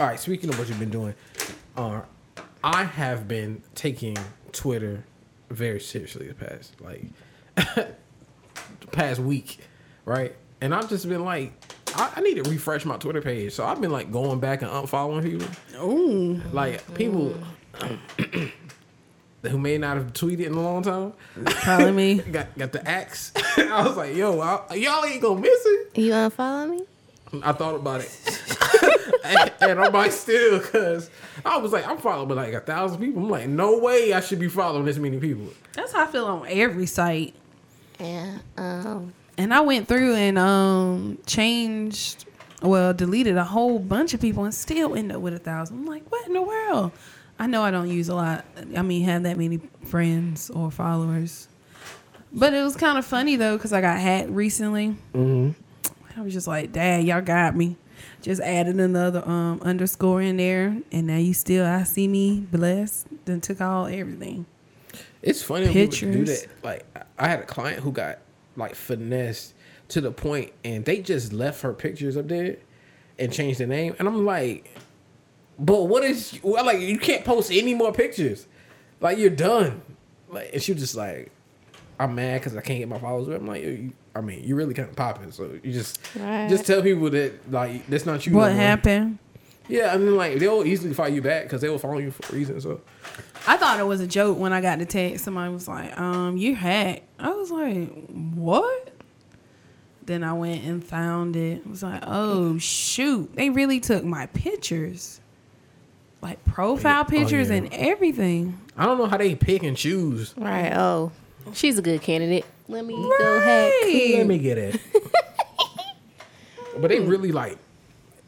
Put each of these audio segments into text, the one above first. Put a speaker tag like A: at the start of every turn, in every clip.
A: all right. Speaking of what you've been doing, uh, I have been taking Twitter very seriously the past like the past week, right? And I've just been like, I, I need to refresh my Twitter page. So I've been like going back and unfollowing people.
B: Ooh.
A: Like people who may not have tweeted in a long time.
B: Calling me.
A: got got the axe. I was like, yo, I, y'all ain't gonna miss it.
C: You unfollow me?
A: I thought about it. And, and I'm like, still, because I was like, I'm following like a thousand people. I'm like, no way I should be following this many people.
B: That's how I feel on every site.
C: Yeah. Um.
B: And I went through and um changed, well, deleted a whole bunch of people and still end up with a thousand. I'm like, what in the world? I know I don't use a lot. I mean, have that many friends or followers. But it was kind of funny though because I got hacked recently.
A: Mm-hmm.
B: I was just like, "Dad, y'all got me." Just added another um underscore in there, and now you still I see me blessed. Then took all everything.
A: It's funny when people do that. Like, I had a client who got like finessed to the point, and they just left her pictures up there and changed the name. And I'm like, but what is? Well, like, you can't post any more pictures. Like, you're done. Like, and she was just like, I'm mad because I can't get my followers. I'm like, you, I mean, you really kind of popping. So you just
C: Right.
A: just tell people that like that's not you.
B: What
A: more.
B: happened?
A: Yeah, I mean, like they'll easily fight you back because they will follow you for a reason. So
B: I thought it was a joke when I got the text. Somebody was like, um, you hacked. I was like, what? Then I went and found it. I was like, oh shoot. They really took my pictures. Like profile
A: Oh,
B: pictures
A: yeah.
B: and everything.
A: I don't know how they pick and choose.
C: Right. Oh, she's a good candidate. Let me go hack.
A: Let me get it. but they really like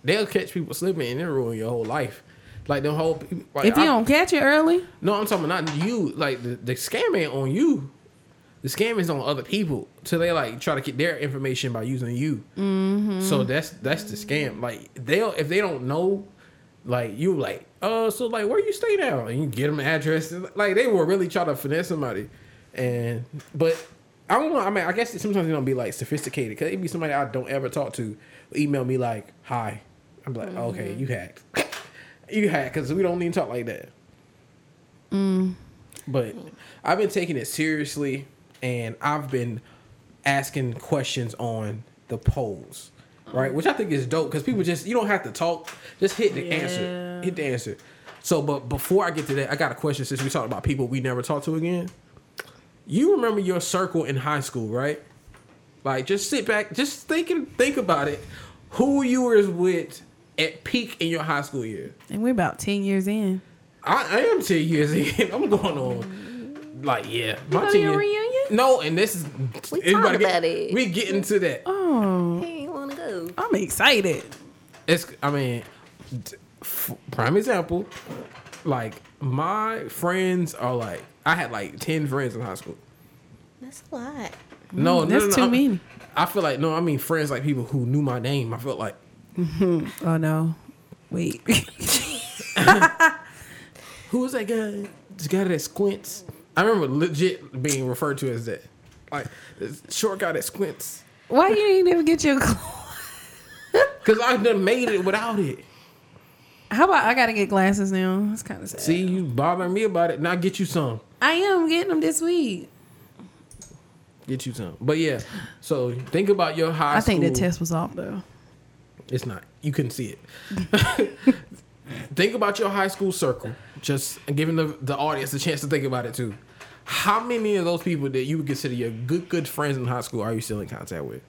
A: they'll catch people slipping and it'll ruin your whole life. Like the whole people- like
B: If you
A: I-
B: don't catch it early,
A: No, I'm talking about not you. Like the, the scam ain't on you. The scam is on other people. So they like try to get their information by using you.
B: Mm-hmm.
A: So that's that's the scam. Like they'll if they don't know, like you like, uh, so like where you stay now, and you get them an address. Like they will really try to finesse somebody, and but I don't know. I mean, I guess sometimes they don't be like sophisticated because it be somebody I don't ever talk to email me like, hi. I'm like, okay, mm-hmm. you hacked. you hacked because we don't need to talk like that. Mm. But I've been taking it seriously and I've been asking questions on the polls, right? Oh. Which I think is dope because people just, you don't have to talk, just hit the answer. Hit the answer. So, but before I get to that, I got a question since we talked about people we never talk to again. You remember your circle in high school, right? Like, just sit back, just think and think about it. Who you were with at peak in your high school year?
B: and we're about ten years in.
A: I, I am ten years in. I'm going on. Like yeah, my
B: go
A: 10
B: your
A: years-
B: reunion?
A: No, and this is
C: We
A: everybody
C: talked
A: get-
C: about it.
A: We get into that.
B: Oh,
C: He want to go.
B: I'm excited.
A: It's I mean, d- f- prime example. Like my friends are like I had like ten friends in high school.
C: That's a lot.
A: No, mm, no,
B: that's
A: no, no,
B: too
A: I-
B: many.
A: I feel like no, I mean friends like people who knew my name. I felt like
B: Oh no, wait.
A: who was that guy? This guy that squints. I remember legit being referred to as that. Like this short guy that squints.
B: Why you ain't never get your? Glasses?
A: Cause I done made it without it.
B: How about I gotta get glasses now? It's kind of sad.
A: See, you bothering me about it. Now get you some.
B: I am getting them this week.
A: Get you some. But yeah, so think about your high school.
B: I
A: school.
B: think the test was off though.
A: It's not. You couldn't see it. think about your high school circle. Just giving the, the audience a chance to think about it too. How many of those people that you would consider your good good friends in high school are you still in contact with?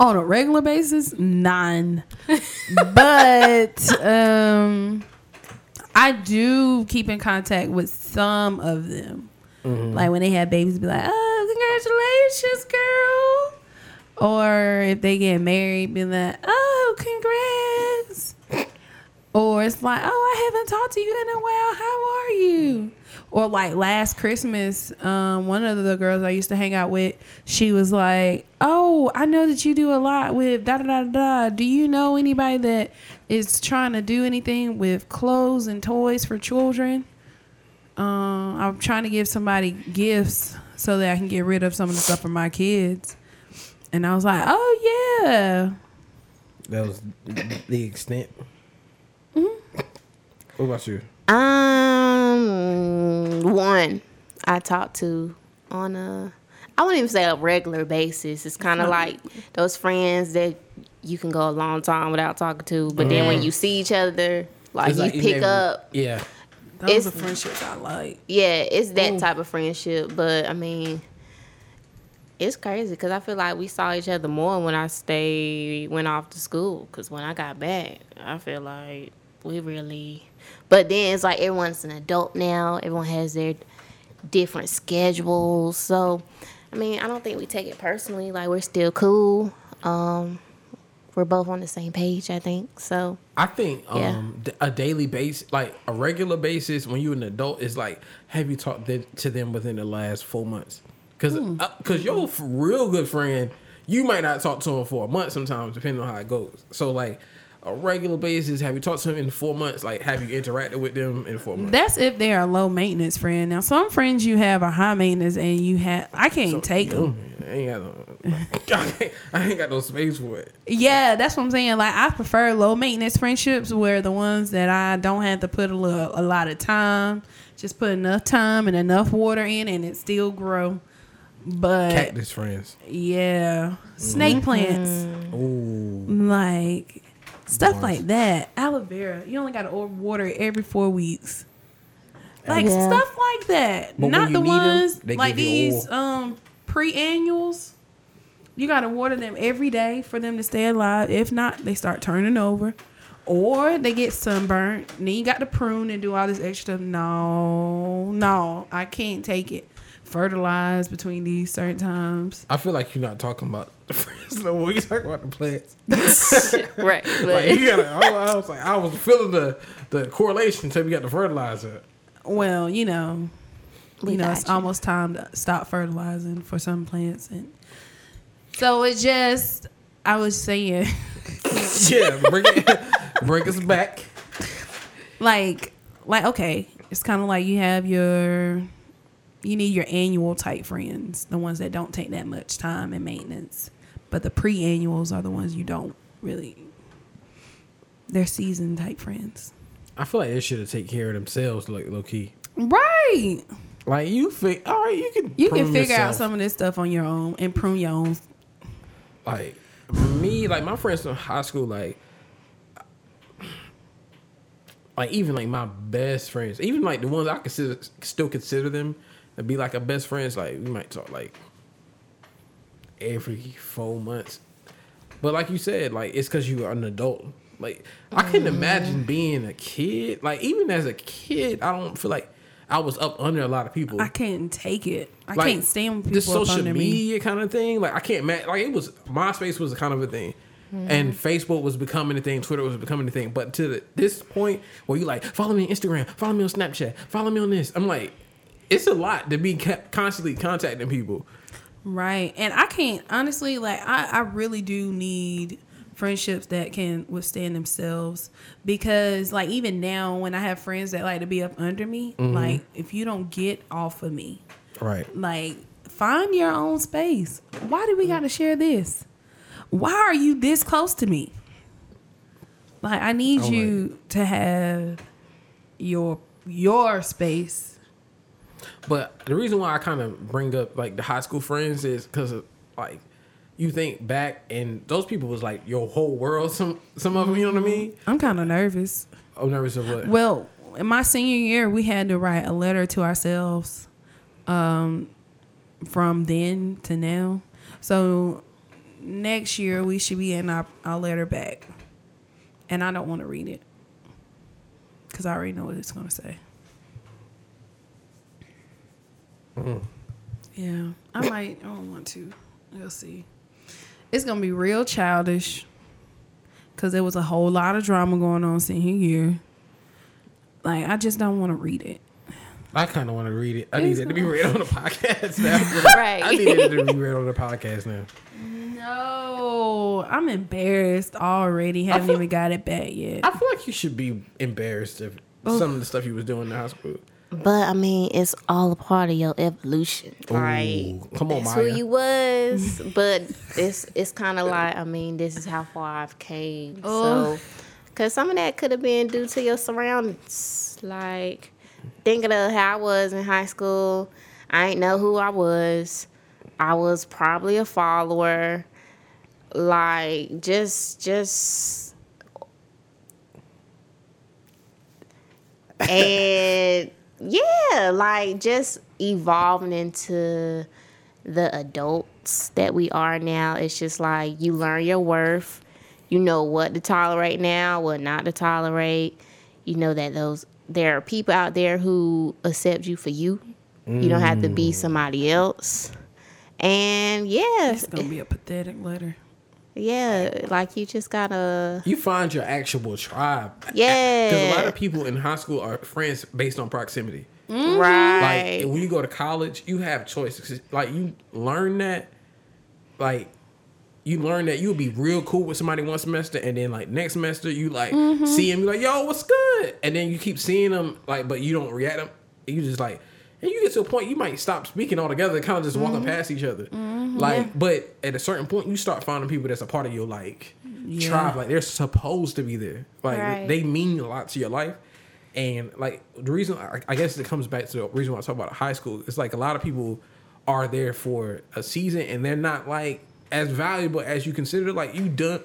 B: On a regular basis, none. but um, I do keep in contact with some of them. Mm-hmm. Like when they have babies, be like, "Oh, congratulations, girl!" Or if they get married, be like, "Oh, congrats!" Or it's like, "Oh, I haven't talked to you in a while. How are you?" Or like last Christmas, um, one of the girls I used to hang out with, she was like, "Oh, I know that you do a lot with da da da da. Do you know anybody that is trying to do anything with clothes and toys for children?" Um, I'm trying to give somebody gifts so that I can get rid of some of the stuff for my kids. And I was like, "Oh yeah."
A: That was the extent.
B: Mm-hmm.
A: What about you?
C: Um, one I talk to on a, I wouldn't even say a regular basis. It's kind of like those friends that you can go a long time without talking to, but then when mm. you see each other, like you
A: like you
C: pick
A: never-
C: up.
A: Yeah.
B: Those
C: It's-
B: are friendships I like.
C: Yeah, it's that
B: Ooh.
C: type of friendship. But I mean, it's crazy because I feel like we saw each other more when I stayed, went off to school. Because when I got back, I feel like we really. But then it's like everyone's an adult now. Everyone has their different schedules. So, I mean, I don't think we take it personally. Like we're still cool. Um, we're both on the same page. I think so.
A: I think
C: Yeah.
A: um d- a daily basis, like a regular basis, when you're an adult, is like have you talked to them within the last four months? Because because your real good friend, you might not talk to him for a month sometimes, depending on how it goes. So like a regular basis, have you talked to them in four months? Like have you interacted with them in four months?
B: That's if they're a low maintenance friend. Now, some friends you have are high maintenance, and you have I can't take them.
A: I ain't got no, I ain't- I ain't got no space for it.
B: Yeah, that's what I'm saying. Like I prefer low maintenance friendships, where the ones that I don't have to put a, little, a lot of time, just put enough time and enough water in, and it still grow. But
A: Cactus friends.
B: yeah, snake mm-hmm. plants,
A: Ooh.
B: like stuff
A: Bars.
B: like that. Aloe vera, you only got to water every four weeks. Like
C: Yeah.
B: stuff like that.
A: But
B: Not the ones
A: they
B: like these um pre-annuals. You got to water them every day for them to stay alive. If not, they start turning over. Or they get sunburned. Then you got to prune and do all this extra stuff. No, no, I can't take it. Fertilize between these certain times.
A: I feel like you're not talking about the friends no more. You talking about the plants.
C: right.
A: Like you gotta. I, I was like, I was feeling the the correlation until we got the fertilizer.
B: Well, you know,
C: We
B: you know, it's
C: you.
B: almost time to stop fertilizing for some plants, and so it just. I was saying,
A: Yeah, bring it, bring us back.
B: like, like okay, it's kind of like you have your, you need your annual type friends, the ones that don't take that much time and maintenance, but the pre-annuals are the ones you don't really. They're season type friends,
A: I feel like they should have take care of themselves, like low key.
B: right?
A: Like you think, all right, you can
B: You can figure out some of this stuff on your own and prune your own
A: Like me, like my friends from high school, like like even like my best friends, even like the ones I consider still consider them to be like a best friends. Like we might talk like every four months, but like you said, like it's because you are an adult. Like I couldn't mm-hmm. imagine being a kid. Like even as a kid, I don't feel like I was up under a lot of people.
B: I can't take it. I
A: Like,
B: can't stand people up
A: social
B: under me.
A: media kind of thing. Like I can't ma- like it was MySpace was kind of a thing. Mm-hmm. And Facebook was becoming a thing. Twitter was becoming a thing. But to the, this point where you like follow me on Instagram, follow me on Snapchat, follow me on this, I'm like, it's a lot to be constantly contacting people.
B: Right. And I can't honestly like I, I really do need friendships that can withstand themselves because like even now when I have friends that like to be up under me,
A: Mm-hmm.
B: like if you don't get off of me,
A: Right.
B: like find your own space. Why do we got to share this? Why are you this close to me? Like I need
A: Oh,
B: you to have your your space.
A: But the reason why I kind of bring up like the high school friends is because like you think back and those people was like your whole world. Some some of them, you know what I mean?
B: I'm kind of nervous.
A: I'm nervous of what.
B: Well, in my senior year, we had to write a letter to ourselves um, from then to now. So next year, we should be in our, our letter back. And I don't want to read it because I already know what it's going to say. Yeah, I might. I don't want to. We'll see. It's gonna be real childish because there was a whole lot of drama going on senior year. Like I just don't want to read it.
A: I kind of want to read it. I
B: It's
A: need it to be read on the podcast now.
C: Right.
A: I need it to be read on the podcast now.
B: No, I'm embarrassed already. Haven't
A: feel-
B: even got it back yet.
A: I feel like you should be embarrassed of
B: Oh.
A: some of the stuff you was doing in high school.
C: But I mean, it's all a part of your evolution. Right.
A: come on,
C: That's
A: Maya.
C: who you was. but it's it's kind of like I mean, this is how far I've came.
B: Oh.
C: So, cause some of that could have been due to your surroundings. Like thinking of how I was in high school, I ain't know who I was. I was probably a follower. Like just just and yeah, like just evolving into the adults that we are now. It's just like you learn your worth. You know what to tolerate now, what not to tolerate. You know that those there are people out there who accept you for you. You don't have to be mm. somebody else. And yeah,
B: It's gonna be a pathetic letter.
C: Yeah, like you just gotta
A: You find your actual tribe.
C: yeah,
A: Because a lot of people in high school are friends based on proximity. Mm-hmm.
C: right.
A: Like when you go to college, you have choices. Like you learn that, like you learn that you'll be real cool with somebody one semester, and then like next semester you like mm-hmm. see him, you like yo, what's good, and then you keep seeing them, like but you don't react them. You just like, and you get to a point you might stop speaking altogether, kind of just walking mm-hmm. past each other. Mm-hmm, like, but at a certain point, you start finding people that's a part of your like
B: Yeah.
A: tribe. Like they're supposed to be there. Like
C: Right.
A: they mean a lot to your life. And like the reason, I, guess it comes back to the reason why I talk about high school. It's like a lot of people are there for a season, and they're not like as valuable as you consider. Like you done,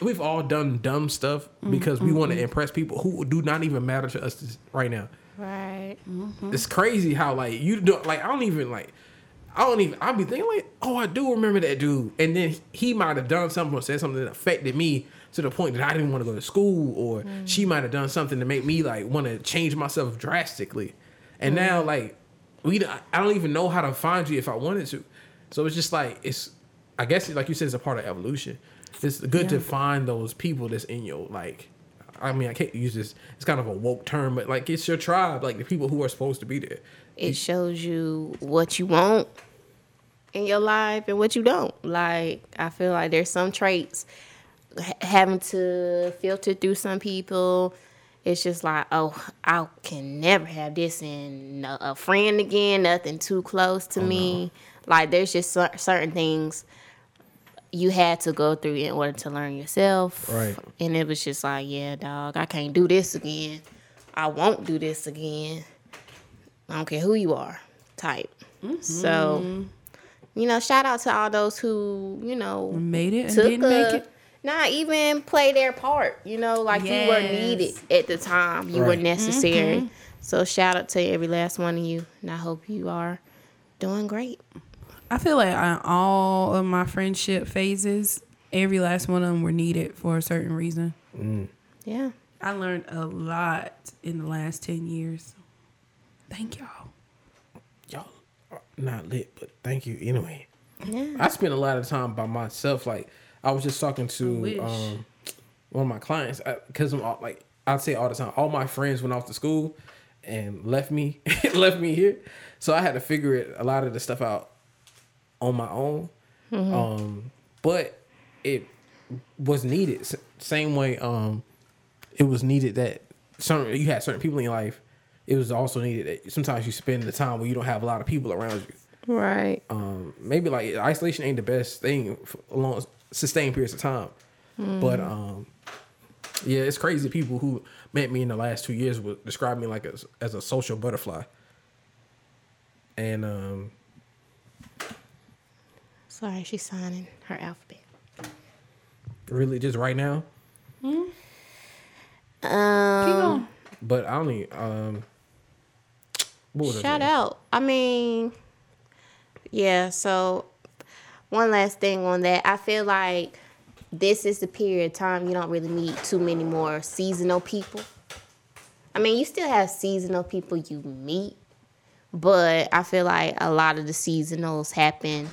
A: we've all done dumb stuff because we mm-hmm, want to impress people who do not even matter to us right now.
C: Right. Mm-hmm.
A: It's crazy how like you don't like. I don't even like. I don't even. I'll be thinking like, oh, I do remember that dude, and then he might have done something or said something that affected me to the point that I didn't want to go to school, or mm. she might have done something to make me like want to change myself drastically, and mm. now like we, don't- I don't even know how to find you if I wanted to, so it's just like it's. I guess like you said, it's a part of evolution. It's good to find those people that's in your like. I mean, I can't use this. It's kind of a woke term, but like it's your tribe, like the people who are supposed to be there.
C: It shows you what you want in your life and what you don't. Like I feel like there's some traits having to filter through some people. It's just like, oh, I can never have this in a a friend again. Nothing too close to oh, me. Like there's just certain things you had to go through in order to learn yourself.
A: Right.
C: And it was just like, yeah, dog, I can't do this again. I won't do this again. I don't care who you are, type. So, you know, shout out to all those who, you know,
B: Made it and
C: took
B: didn't make it.
C: Not even play their part. You know, like you were needed at the time. You were
A: Right.
C: necessary. Mm-hmm. So shout out to every last one of you, and I hope you are doing great.
B: I feel like on all of my friendship phases, every last one of them were needed for a certain reason. Mm.
C: Yeah.
B: I learned a lot in the last 10 years. Thank y'all.
A: y'all are not lit, but thank you anyway.
C: Yeah.
A: I spent a lot of time by myself. Like I was just talking to um, one of my clients uh, because I'm all, like I'd say all the time. All my friends went off to school and left me, left me here. So I had to figure it a lot of the stuff out on my own. Um, but it was needed. S- Same way um, it was needed that some you had certain people in your life. It was also needed that sometimes you spend the time where you don't have a lot of people around you
C: Right.
A: um, maybe like isolation ain't the best thing for long sustained periods of time. But um, yeah, it's crazy. People who met me in the last two years would describe me like as, as a social butterfly. And um,
C: Sorry, she's signing her alphabet.
A: really, just right now.
C: Um,
A: But I only um, what was
C: Shout out. I mean, yeah, so one last thing on that. I feel like this is the period of time you don't really meet too many more seasonal people. I mean, you still have seasonal people you meet, but I feel like a lot of the seasonals happen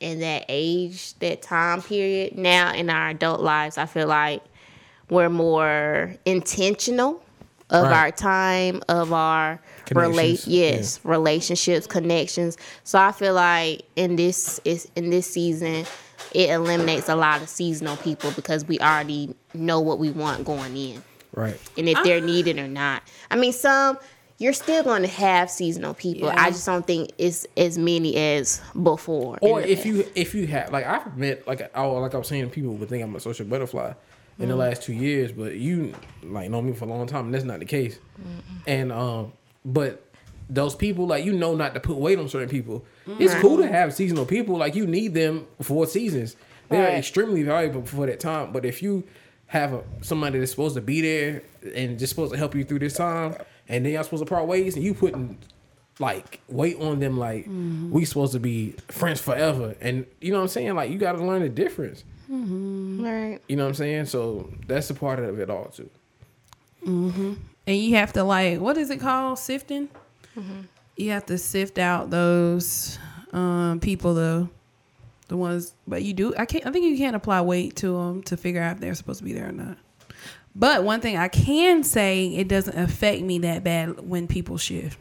C: in that age, that time period. Now in our adult lives, I feel like we're more intentional of
A: Right.
C: our time, of our relate yes, relationships, connections. So I feel like in this is in this season it eliminates a lot of seasonal people because we already know what we want going in.
A: Right.
C: and if they're needed or not. I mean, some you're still going to have seasonal people.
B: Yeah.
C: I just don't think it's as many as before.
A: Or if
C: past.
A: you if you have like I've met like oh like I was saying people would think I'm a social butterfly in the last two years, but you like know me for a long time and that's not the case. And um but those people like you know not to put weight on certain people. It's cool to have seasonal people like you need them for seasons. They're
C: Right.
A: extremely valuable for that time. But if you have a, somebody that's supposed to be there and just supposed to help you through this time, and then y'all supposed to part ways, and you putting like weight on them, like mm-hmm. we supposed to be friends forever, and you know what I'm saying? Like you got to learn the difference. Mm-hmm.
C: right.
A: You know what I'm saying? So that's a part of it all too. Mm-hmm.
B: and you have to like what is it called sifting you have to sift out those um people the the ones but you do i can't i think you can't apply weight to them to figure out if they're supposed to be there or not but one thing i can say it doesn't affect me that bad when people shift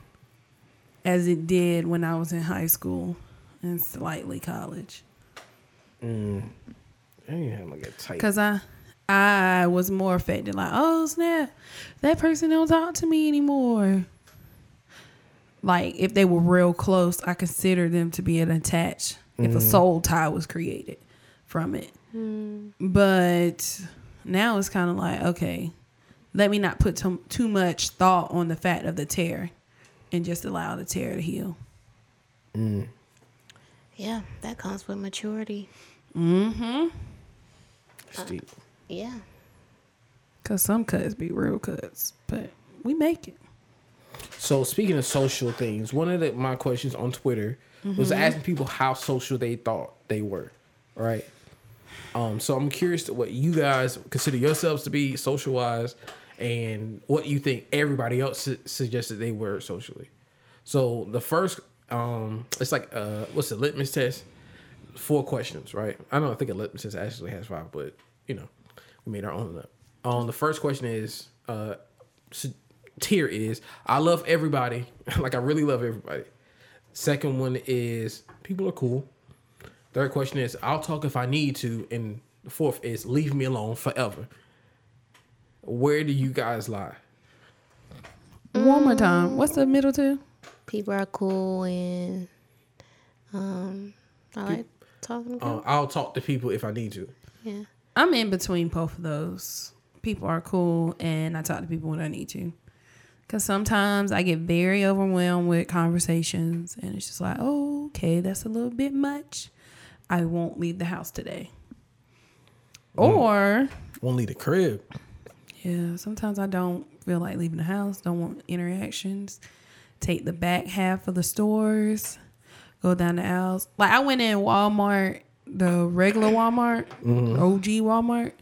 B: as it did when i was in high school and slightly college mm.
A: And you like a tight.
B: Cause I I was more affected. Like, oh snap, that person don't talk to me anymore. Like if they were real close, I consider them to be an attached. If a mm-hmm. soul tie was created from it, mm. but now it's kind of like okay, let me not put too, too much thought on the fact of the tear, and just allow the tear to heal. Mm.
C: Yeah, that comes with maturity. Mm-hmm.
A: Steep.
C: Yeah.
B: Cause some cuts be real cuts, but we make it.
A: So speaking of social things, one of the, my questions on Twitter was asking people how social they thought they were, right? Um, so I'm curious to what you guys consider yourselves to be social wise, and what you think everybody else su- suggested they were socially. So the first, um, it's like uh, what's the litmus test? Four questions, right? I don't think a litmus test actually has five, but you know, we made our own up. Um, the first question is, uh, s- tier is I love everybody, like I really love everybody. Second one is people are cool. Third question is I'll talk if I need to, and the fourth is leave me alone forever. Where do you guys lie?
B: One more time. What's the middle two?
C: People are cool and um I like talking to
A: Uh. I'll talk to people if I need to.
C: yeah.
B: I'm in between both of those. People are cool, and I talk to people when I need to. Because sometimes I get very overwhelmed with conversations, and it's just like, oh, okay, that's a little bit much. I won't leave the house today. Or,
A: Won't leave the crib.
B: yeah, sometimes I don't feel like leaving the house, don't want interactions. Take the back half of the stores, go down the aisles. Like I went in Walmart, the regular Walmart, mm-hmm. OG Walmart,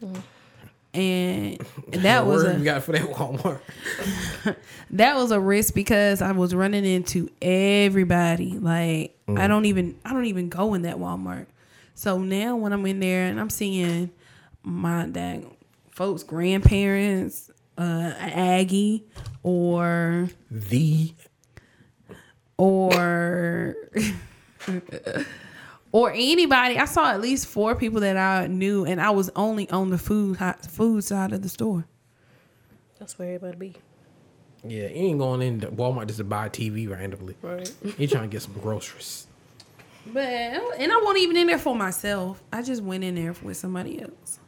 B: mm-hmm. and that was a
A: you got for that Walmart.
B: that was a risk because I was running into everybody. Like I don't even I don't even go in that Walmart. So now when I'm in there and I'm seeing my dad folks grandparents, uh Aggie or
A: The
B: or or anybody. I saw at least four people that I knew, and I was only on the food food side of the store.
C: That's where everybody be.
A: Yeah, you ain't going in Walmart just to buy a TV randomly.
C: Right.
A: You trying to get some groceries.
B: But and I wasn't even in there for myself. I just went in there with somebody else.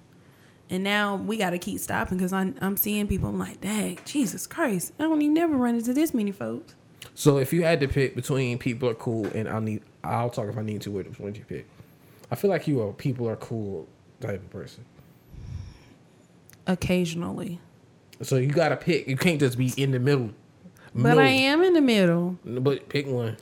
B: And now we got to keep stopping because I'm, I'm seeing people. I'm like, dang, Jesus Christ! I don't even never run into this many folks.
A: So if you had to pick between people are cool and I'll need I'll talk if I need to, which one you pick? I feel like you are people are cool type of person.
B: Occasionally,
A: So you gotta pick. You can't just be in the middle.
B: but
A: No.
B: I am in the middle.
A: But pick one.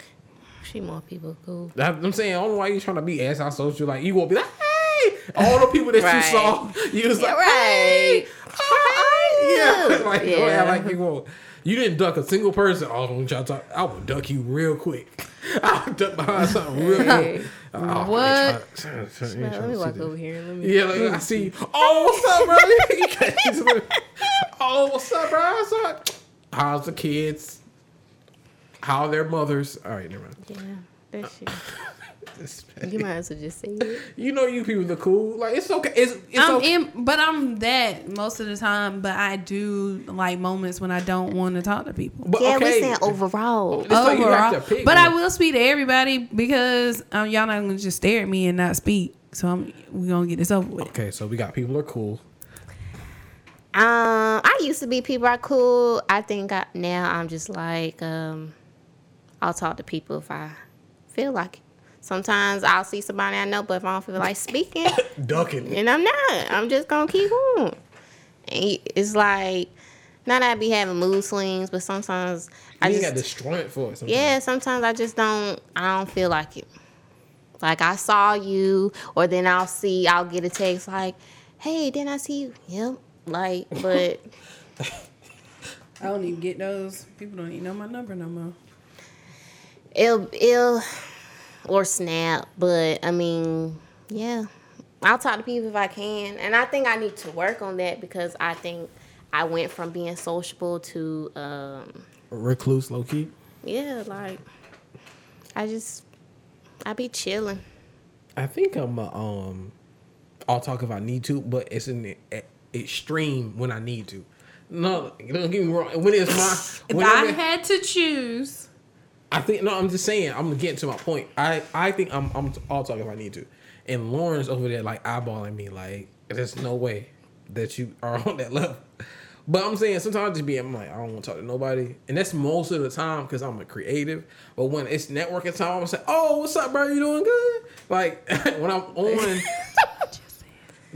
C: She more people cool.
A: I'm saying, I don't know why you trying to be anti-social. Like you won't be like, hey, all the people that
C: Right.
A: you saw, you was like,
C: right.
A: hey, hi. yeah, like
C: Yeah.
A: yeah. like you won't. You didn't duck a single person. Oh, when y'all talk, I will duck you real quick. I would duck behind something real quick. Oh, I ain't
B: What?
A: trying- trying- ain't
C: Let me walk over here. Let me.
A: Yeah, like, I see. you. Oh, what's up, brother? Oh, what's up, bro? What's up? How's the kids? How are their mothers? All right, never mind.
C: Yeah, that shit. You might as well just say it.
A: You know, you people are cool. Like it's okay. It's, it's
B: I'm
A: okay.
B: in, but I'm that most of the time. But I do like moments when I don't want to talk to people.
A: But
C: yeah,
A: okay.
C: we saying overall.
A: It's like you have
B: Overall,
A: to pick
B: but I will speak to everybody because um, y'all not gonna just stare at me and not speak. So I'm, we gonna get this over with.
A: Okay, so we got people are cool.
C: Um, I used to be people are cool. I think I, now I'm just like um, I'll talk to people if I feel like it. Sometimes I'll see somebody I know, but if I don't feel like speaking,
A: Ducking.
C: and I'm not, I'm just gonna keep on. And it's like not that I be having mood swings, but sometimes I just
A: got the strength for it. Sometimes.
C: yeah, sometimes I just don't I don't feel like it. Like I saw you or then I'll see I'll get a text like, Hey, didn't I see you? Yep. Like, but
B: I don't even get those. People don't even know my number no more.
C: It'll it'll or snap, but I mean, yeah. I'll talk to people if I can. And I think I need to work on that because I think I went from being sociable to um
A: Recluse, low key.
C: yeah, like I just I be chilling.
A: I think I'm a, um. I'll talk if I need to, but it's an e- extreme when I need to. No, don't get me wrong. When it's my,
B: If
A: when
B: I had to choose,
A: I think no. I'm just saying. I'm getting to my point. I I think I'm I'm I'll talk if I need to. And Lauren's over there like eyeballing me like there's no way that you are on that level. But I'm saying sometimes I just be I'm like I don't want to talk to nobody, and that's most of the time because I'm a creative. But when it's networking time, I'm say, "Oh, what's up, bro? You doing good?" Like when I'm on.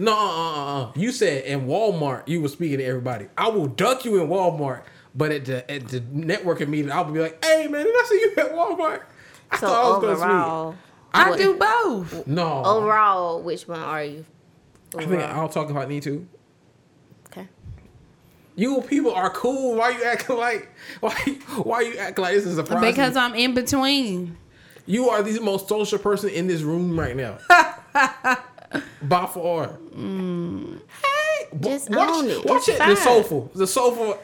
A: No, uh, uh, uh. you said in Walmart you were speaking to everybody. I will duck you in Walmart, but at the at the networking meeting, I'll be like, "Hey, man, did I see you at Walmart?" I
C: So
A: thought I was gonna speak.
C: overall
B: I do both.
A: No,
C: Overall, which one are you?
A: I think I'll talk if I need to.
C: Okay.
A: You people are cool. Why you acting like why why you acting like this is a surprise?
B: Because I'm in between.
A: you are the most social person in this room right now. By far. Mm. Hey,
C: Just
A: watch,
C: own it.
A: watch
C: It's
A: it. The
C: fine.
A: sofa, the sofa